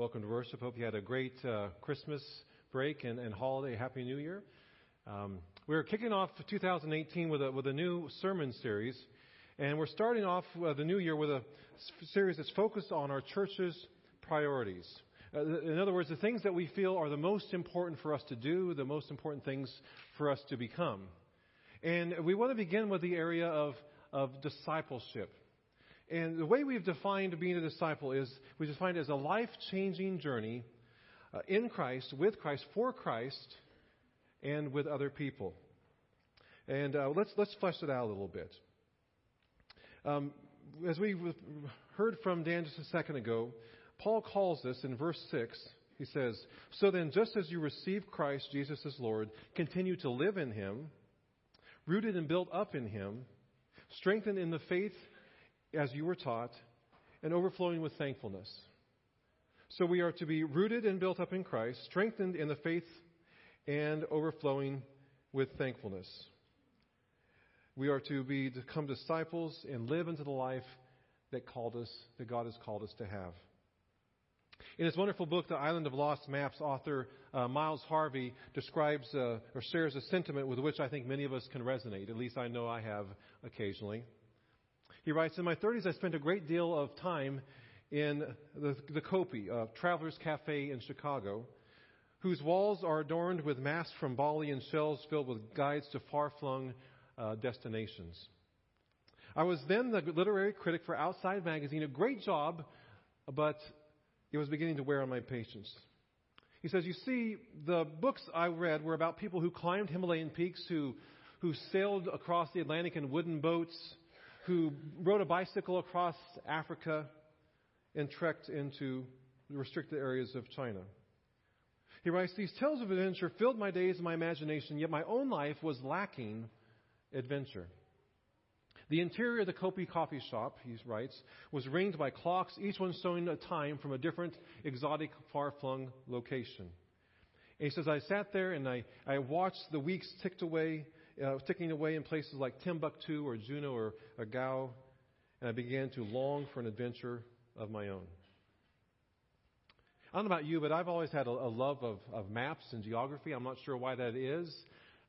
Welcome to worship. Hope you had a great uh, Christmas break and, and, holiday. Happy New Year. Um, we're kicking off 2018 with a, with a new sermon series, and we're starting off uh, the new year with a series that's focused on our church's priorities. Uh, in other words, the things that we feel are the most important for us to do, the most important things for us to become. And we want to begin with the area of, of discipleship. And the way we've defined being a disciple is we define it as a life changing journey uh, in Christ, with Christ, for Christ, and with other people. And uh, let's, let's flesh it out a little bit. Um, as we heard from Dan just a second ago, Paul calls this in verse 6. He says, So then, just as you receive Christ Jesus as Lord, continue to live in him, rooted and built up in him, strengthened in the faith as you were taught, and overflowing with thankfulness. So we are to be rooted and built up in Christ, strengthened in the faith, and overflowing with thankfulness. We are to be become disciples and live into the life that called us, that God has called us to have. In his wonderful book, The Island of Lost Maps, author uh, Miles Harvey describes uh, or shares a sentiment with which I think many of us can resonate. At least I know I have occasionally. He writes, In my 30s, I spent a great deal of time in the, the Kopi, a traveler's cafe in Chicago, whose walls are adorned with masks from Bali and shelves filled with guides to far flung uh, destinations. I was then the literary critic for Outside Magazine, a great job, but it was beginning to wear on my patience. He says, You see, the books I read were about people who climbed Himalayan peaks, who, who sailed across the Atlantic in wooden boats, who rode a bicycle across Africa and trekked into the restricted areas of China. He writes, These tales of adventure filled my days and my imagination, yet my own life was lacking adventure. The interior of the Kopi coffee shop, he writes, was ringed by clocks, each one showing a time from a different, exotic, far flung location. And he says, I sat there and I, I watched the weeks ticked away uh, ticking away in places like Timbuktu or Juneau or, or Gao, and I began to long for an adventure of my own. I don't know about you, but I've always had a, a love of, of, maps and geography. I'm not sure why that is.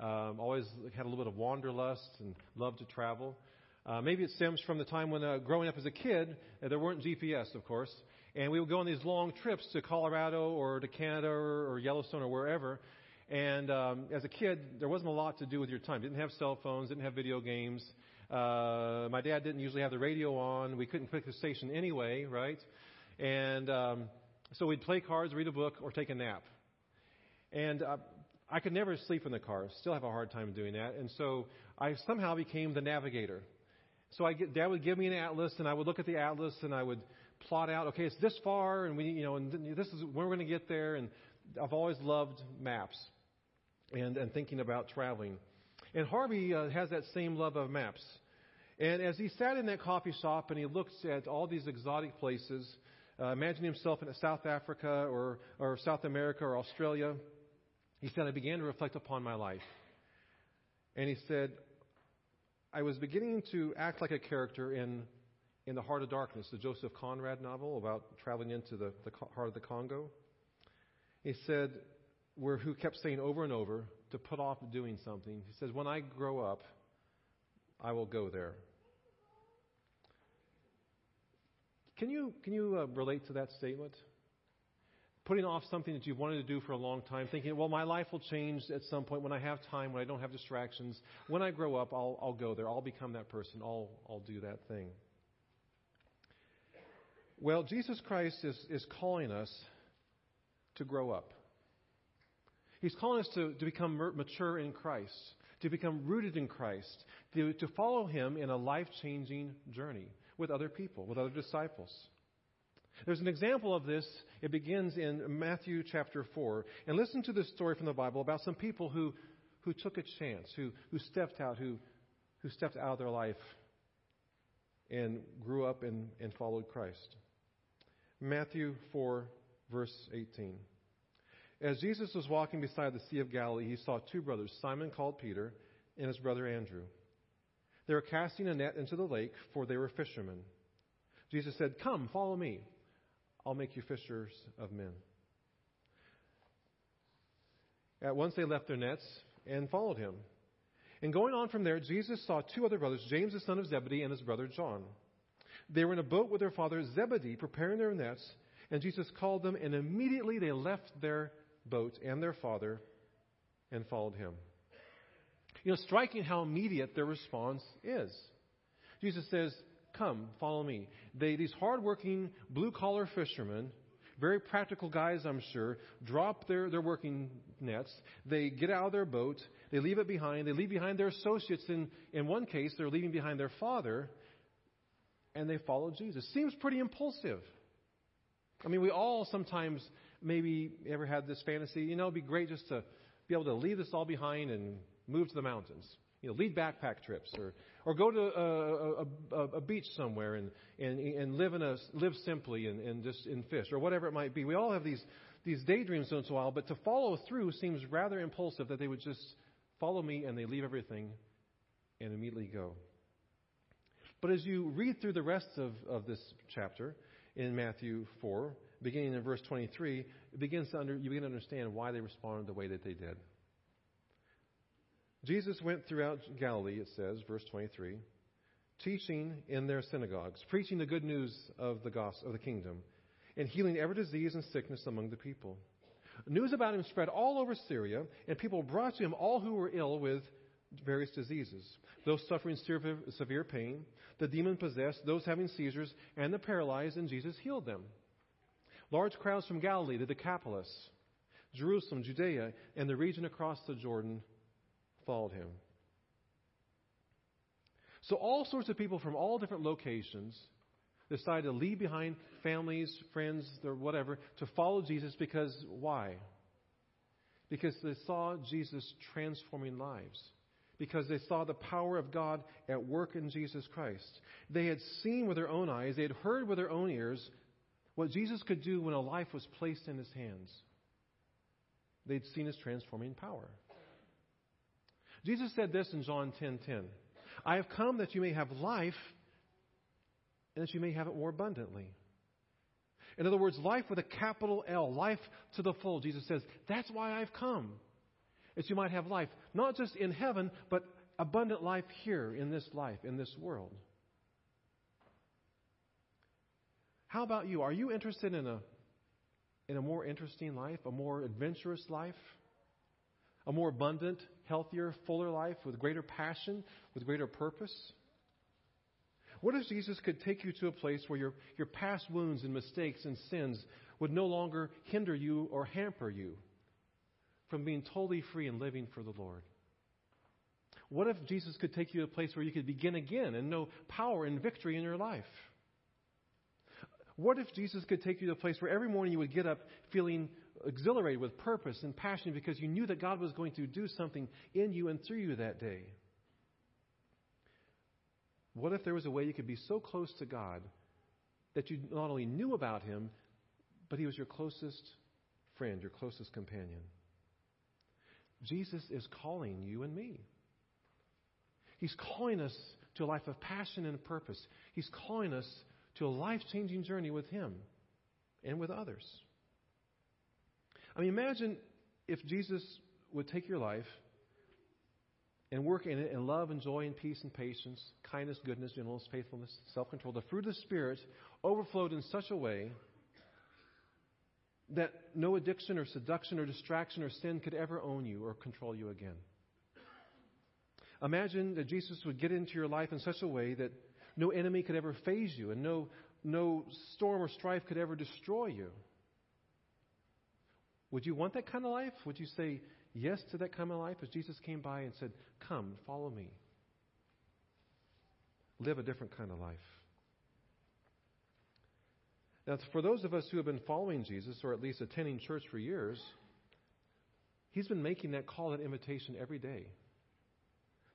Um, always had a little bit of wanderlust and love to travel. Uh, maybe it stems from the time when uh, growing up as a kid, uh, there weren't GPS, of course, and we would go on these long trips to Colorado or to Canada or, or Yellowstone or wherever, and um, as a kid, there wasn't a lot to do with your time. Didn't have cell phones, didn't have video games. Uh, my dad didn't usually have the radio on. We couldn't pick the station anyway, right? And um, so we'd play cards, read a book, or take a nap. And uh, I could never sleep in the car. Still have a hard time doing that. And so I somehow became the navigator. So I get, Dad would give me an atlas, and I would look at the atlas, and I would plot out, okay, it's this far, and we, you know, and this is when we're going to get there. And I've always loved maps and, and thinking about traveling. And Harvey uh, has that same love of maps. And as he sat in that coffee shop and he looked at all these exotic places, uh, himself in South Africa or, or South America or Australia, he said, I began to reflect upon my life. And he said, I was beginning to act like a character in, in The Heart of Darkness, the Joseph Conrad novel about traveling into the, the heart of the Congo. He said, who kept saying over and over to put off doing something. He says, When I grow up, I will go there. Can you, can you uh, relate to that statement? Putting off something that you've wanted to do for a long time, thinking, well, my life will change at some point when I have time, when I don't have distractions. When I grow up, I'll, I'll go there. I'll become that person. I'll, I'll do that thing. Well, Jesus Christ is, is calling us to grow up. He's calling us to, to become mature in Christ, to become rooted in Christ, to, to follow Him in a life changing journey with other people, with other disciples. There's an example of this. It begins in Matthew chapter 4. And listen to this story from the Bible about some people who, who took a chance, who, who stepped out, who, who stepped out of their life and grew up and, and followed Christ. Matthew 4, verse 18. As Jesus was walking beside the Sea of Galilee, he saw two brothers, Simon called Peter and his brother Andrew. They were casting a net into the lake, for they were fishermen. Jesus said, Come, follow me. I'll make you fishers of men. At once they left their nets and followed him. And going on from there, Jesus saw two other brothers, James the son of Zebedee and his brother John. They were in a boat with their father Zebedee, preparing their nets, and Jesus called them, and immediately they left their boat and their father and followed him. You know, striking how immediate their response is. Jesus says, Come, follow me. They, these hardworking, blue collar fishermen, very practical guys, I'm sure, drop their, their working nets. They get out of their boat. They leave it behind. They leave behind their associates. In, in one case, they're leaving behind their father. And they follow Jesus. Seems pretty impulsive. I mean, we all sometimes maybe ever had this fantasy, you know, it'd be great just to be able to leave this all behind and move to the mountains. You know, lead backpack trips or, or go to a, a, a, beach somewhere and, and, and live, in a, live simply and, and just in fish or whatever it might be. We all have these, these daydreams once in a while, but to follow through seems rather impulsive that they would just follow me and they leave everything and immediately go. But as you read through the rest of, of this chapter in Matthew 4, beginning in verse 23, it begins to under, you begin to understand why they responded the way that they did. Jesus went throughout Galilee, it says, verse 23, teaching in their synagogues, preaching the good news of the gospel of the kingdom, and healing every disease and sickness among the people. News about him spread all over Syria, and people brought to him all who were ill with various diseases, those suffering severe pain, the demon possessed, those having seizures, and the paralyzed, and Jesus healed them. Large crowds from Galilee, the Decapolis, Jerusalem, Judea, and the region across the Jordan followed him. So, all sorts of people from all different locations decided to leave behind families, friends, or whatever to follow Jesus because why? Because they saw Jesus transforming lives. Because they saw the power of God at work in Jesus Christ. They had seen with their own eyes, they had heard with their own ears what Jesus could do when a life was placed in his hands. They'd seen his transforming power. Jesus said this in John 10:10. 10, 10, I have come that you may have life and that you may have it more abundantly. In other words, life with a capital L, life to the full. Jesus says, that's why I've come. That you might have life, not just in heaven, but abundant life here in this life, in this world. How about you? Are you interested in a, in a more interesting life, a more adventurous life? a more abundant, healthier, fuller life with greater passion, with greater purpose? What if Jesus could take you to a place where your, your past wounds and mistakes and sins would no longer hinder you or hamper you from being totally free and living for the Lord? What if Jesus could take you to a place where you could begin again and know power and victory in your life? What if Jesus could take you to a place where every morning you would get up feeling exhilarated with purpose and passion because you knew that God was going to do something in you and through you that day? What if there was a way you could be so close to God that you not only knew about Him, but He was your closest friend, your closest companion? Jesus is calling you and me. He's calling us to a life of passion and purpose. He's calling us to a life changing journey with Him and with others. I mean, imagine if Jesus would take your life and work in it in love and joy and peace and patience, kindness, goodness, gentleness, faithfulness, self control. The fruit of the Spirit overflowed in such a way that no addiction or seduction or distraction or sin could ever own you or control you again. Imagine that Jesus would get into your life in such a way that no enemy could ever phase you and no, no storm or strife could ever destroy you. Would you want that kind of life? Would you say yes to that kind of life as Jesus came by and said, Come, follow me? Live a different kind of life. Now, for those of us who have been following Jesus, or at least attending church for years, He's been making that call, and invitation every day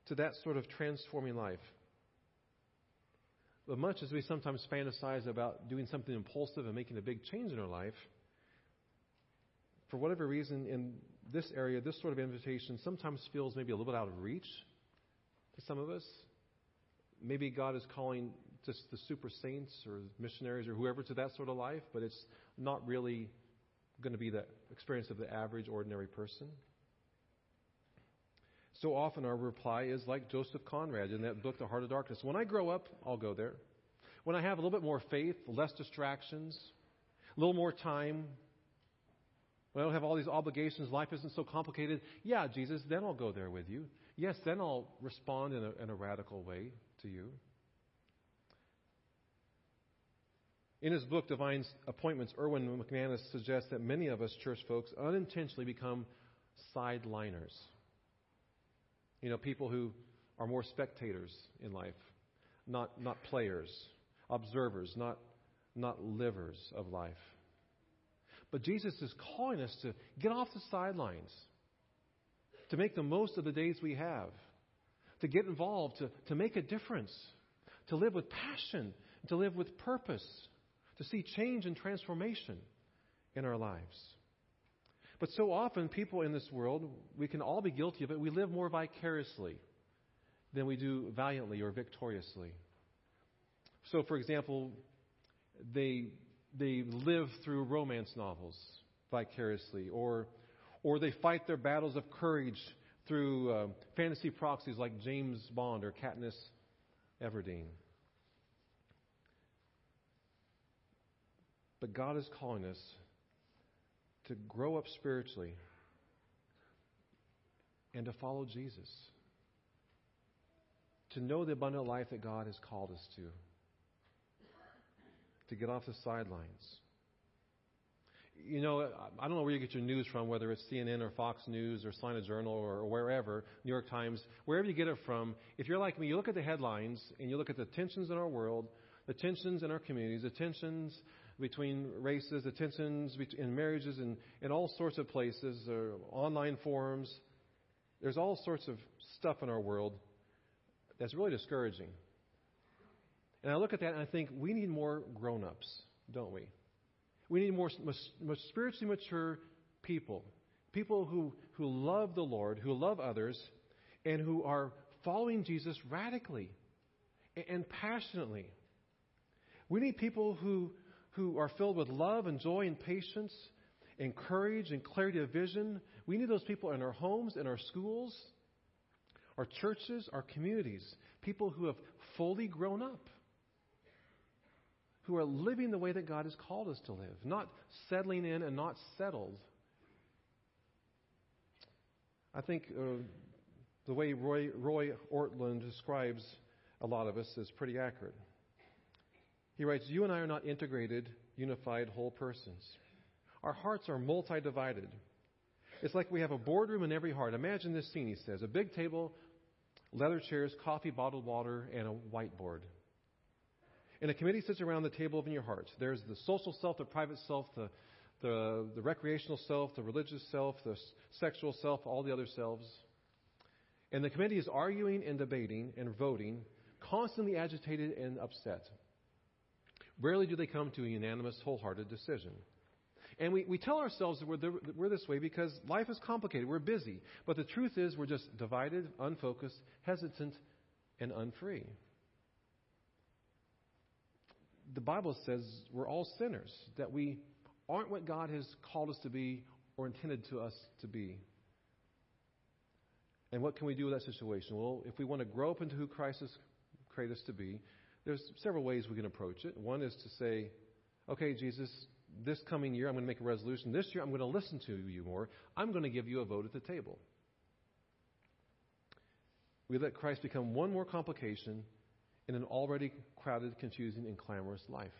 to that sort of transforming life. But much as we sometimes fantasize about doing something impulsive and making a big change in our life, for whatever reason, in this area, this sort of invitation sometimes feels maybe a little bit out of reach to some of us. Maybe God is calling just the super saints or missionaries or whoever to that sort of life, but it's not really going to be the experience of the average, ordinary person. So often our reply is like Joseph Conrad in that book, The Heart of Darkness. When I grow up, I'll go there. When I have a little bit more faith, less distractions, a little more time, when I don't have all these obligations, life isn't so complicated, yeah, Jesus, then I'll go there with you. Yes, then I'll respond in a, in a radical way to you. In his book, Divine Appointments, Erwin McManus suggests that many of us church folks unintentionally become sideliners. You know, people who are more spectators in life, not, not players, observers, not, not livers of life. But Jesus is calling us to get off the sidelines, to make the most of the days we have, to get involved, to, to make a difference, to live with passion, to live with purpose, to see change and transformation in our lives. But so often, people in this world, we can all be guilty of it, we live more vicariously than we do valiantly or victoriously. So, for example, they, they live through romance novels vicariously, or, or they fight their battles of courage through uh, fantasy proxies like James Bond or Katniss Everdeen. But God is calling us to grow up spiritually and to follow Jesus. To know the abundant life that God has called us to. To get off the sidelines. You know, I don't know where you get your news from, whether it's CNN or Fox News or Salina Journal or wherever, New York Times, wherever you get it from. If you're like me, you look at the headlines and you look at the tensions in our world, the tensions in our communities, the tensions between races, the tensions in marriages, and in all sorts of places, or online forums. There's all sorts of stuff in our world that's really discouraging. And I look at that and I think we need more grown ups, don't we? We need more, more spiritually mature people. People who, who love the Lord, who love others, and who are following Jesus radically and passionately. We need people who, who are filled with love and joy and patience and courage and clarity of vision. We need those people in our homes, in our schools, our churches, our communities. People who have fully grown up, who are living the way that God has called us to live, not settling in and not settled. I think uh, the way Roy, Roy Ortlund describes a lot of us is pretty accurate. He writes, You and I are not integrated, unified, whole persons. Our hearts are multi divided. It's like we have a boardroom in every heart. Imagine this scene, he says a big table, leather chairs, coffee, bottled water, and a whiteboard. And a committee sits around the table in your heart. There's the social self, the private self, the, the, the recreational self, the religious self, the sexual self, all the other selves. And the committee is arguing and debating and voting, constantly agitated and upset. Rarely do they come to a unanimous, wholehearted decision. And we, we tell ourselves that we're, we're this way because life is complicated. We're busy. But the truth is, we're just divided, unfocused, hesitant, and unfree. The Bible says we're all sinners, that we aren't what God has called us to be or intended to us to be. And what can we do with that situation? Well, if we want to grow up into who Christ has created us to be, there's several ways we can approach it. One is to say, okay, Jesus, this coming year I'm going to make a resolution. This year I'm going to listen to you more. I'm going to give you a vote at the table. We let Christ become one more complication in an already crowded, confusing, and clamorous life.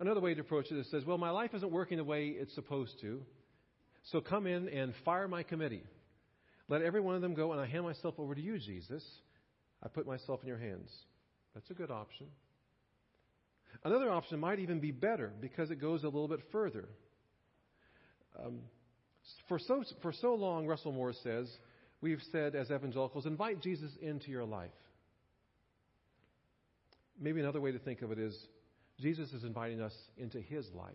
Another way to approach it is says, well, my life isn't working the way it's supposed to, so come in and fire my committee. Let every one of them go, and I hand myself over to you, Jesus. I put myself in your hands. That's a good option. Another option might even be better because it goes a little bit further. Um, for, so, for so long, Russell Moore says, we've said as evangelicals, invite Jesus into your life. Maybe another way to think of it is Jesus is inviting us into his life.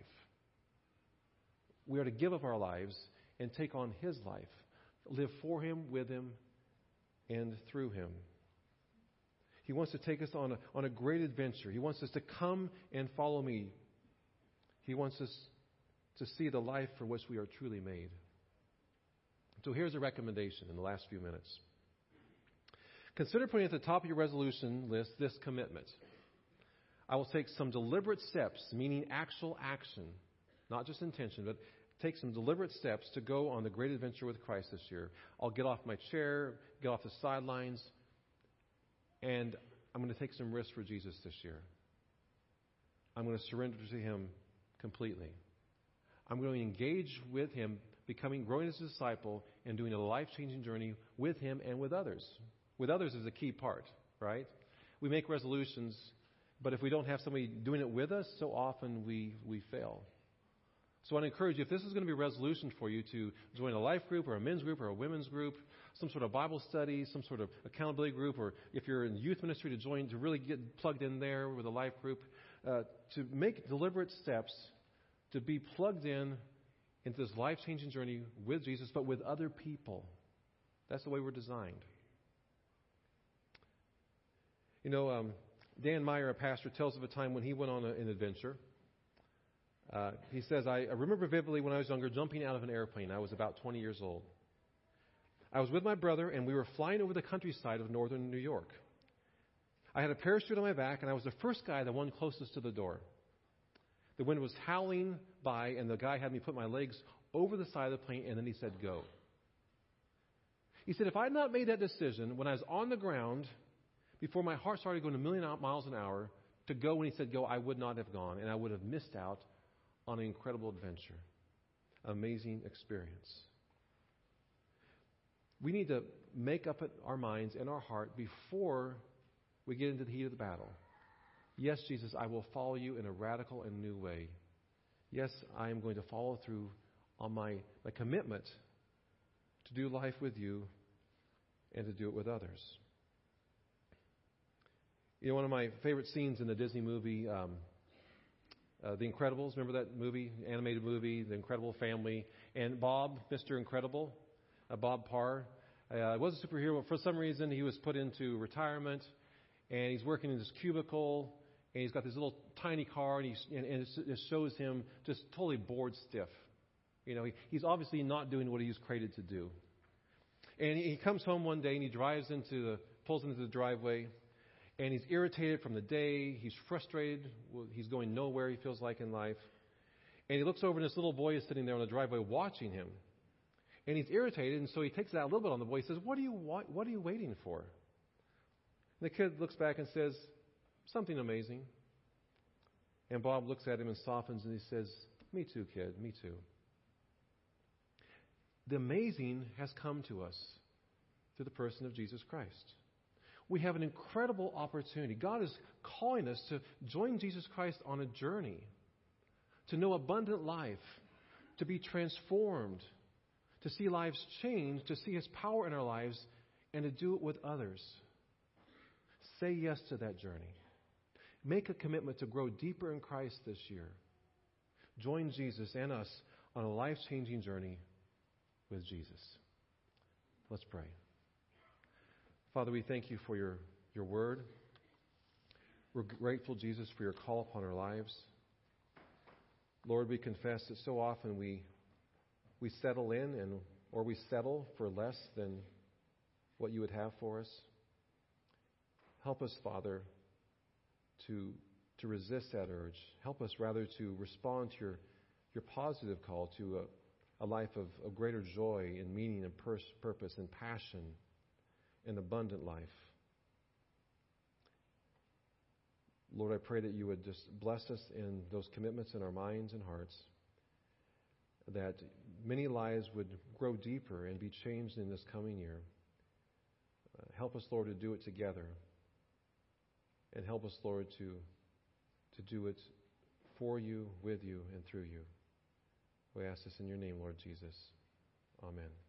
We are to give up our lives and take on his life, live for him, with him, and through him. He wants to take us on a, on a great adventure. He wants us to come and follow me. He wants us to see the life for which we are truly made. So here's a recommendation in the last few minutes. Consider putting at the top of your resolution list this commitment. I will take some deliberate steps, meaning actual action, not just intention, but take some deliberate steps to go on the great adventure with Christ this year. I'll get off my chair, get off the sidelines, and I'm going to take some risks for Jesus this year. I'm going to surrender to Him completely. I'm going to engage with Him, becoming, growing as a disciple, and doing a life changing journey with Him and with others. With others is a key part, right? We make resolutions, but if we don't have somebody doing it with us, so often we, we fail. So I encourage you, if this is going to be a resolution for you to join a life group or a men's group or a women's group, some sort of Bible study, some sort of accountability group, or if you're in youth ministry to join, to really get plugged in there with a life group, uh, to make deliberate steps to be plugged in into this life changing journey with Jesus, but with other people. That's the way we're designed. You know, um, Dan Meyer, a pastor, tells of a time when he went on a, an adventure. Uh, he says, I, I remember vividly when I was younger jumping out of an airplane. I was about 20 years old. I was with my brother, and we were flying over the countryside of northern New York. I had a parachute on my back, and I was the first guy, the one closest to the door. The wind was howling by, and the guy had me put my legs over the side of the plane, and then he said, Go. He said, If I had not made that decision when I was on the ground, before my heart started going a million miles an hour, to go when he said go, I would not have gone, and I would have missed out on an incredible adventure, amazing experience. We need to make up our minds and our heart before we get into the heat of the battle. Yes, Jesus, I will follow you in a radical and new way. Yes, I am going to follow through on my, my commitment to do life with you and to do it with others. You know, one of my favorite scenes in the Disney movie, um, uh, The Incredibles. Remember that movie, animated movie, The Incredible Family? And Bob, Mr. Incredible, uh, Bob Parr, uh, was a superhero. But for some reason, he was put into retirement, and he's working in this cubicle, and he's got this little tiny car, and, and, and it shows him just totally bored stiff. You know, he, he's obviously not doing what he was created to do. And he, he comes home one day, and he drives into the, pulls into the driveway, and he's irritated from the day. He's frustrated. He's going nowhere, he feels like, in life. And he looks over, and this little boy is sitting there on the driveway watching him. And he's irritated, and so he takes out a little bit on the boy. He says, What are you, what are you waiting for? And the kid looks back and says, Something amazing. And Bob looks at him and softens, and he says, Me too, kid, me too. The amazing has come to us through the person of Jesus Christ we have an incredible opportunity. God is calling us to join Jesus Christ on a journey, to know abundant life, to be transformed, to see lives change, to see His power in our lives, and to do it with others. Say yes to that journey. Make a commitment to grow deeper in Christ this year. Join Jesus and us on a life changing journey with Jesus. Let's pray. Father, we thank you for your, your word. We're grateful, Jesus, for your call upon our lives. Lord, we confess that so often we, we settle in and or we settle for less than what you would have for us. Help us, Father, to, to resist that urge. Help us rather to respond to your, your positive call to a, a life of, of greater joy and meaning and pers- purpose and passion an abundant life. Lord, I pray that you would just bless us in those commitments in our minds and hearts, that many lives would grow deeper and be changed in this coming year. Uh, help us, Lord, to do it together. And help us, Lord, to, to do it for you, with you, and through you. We ask this in your name, Lord Jesus. Amen.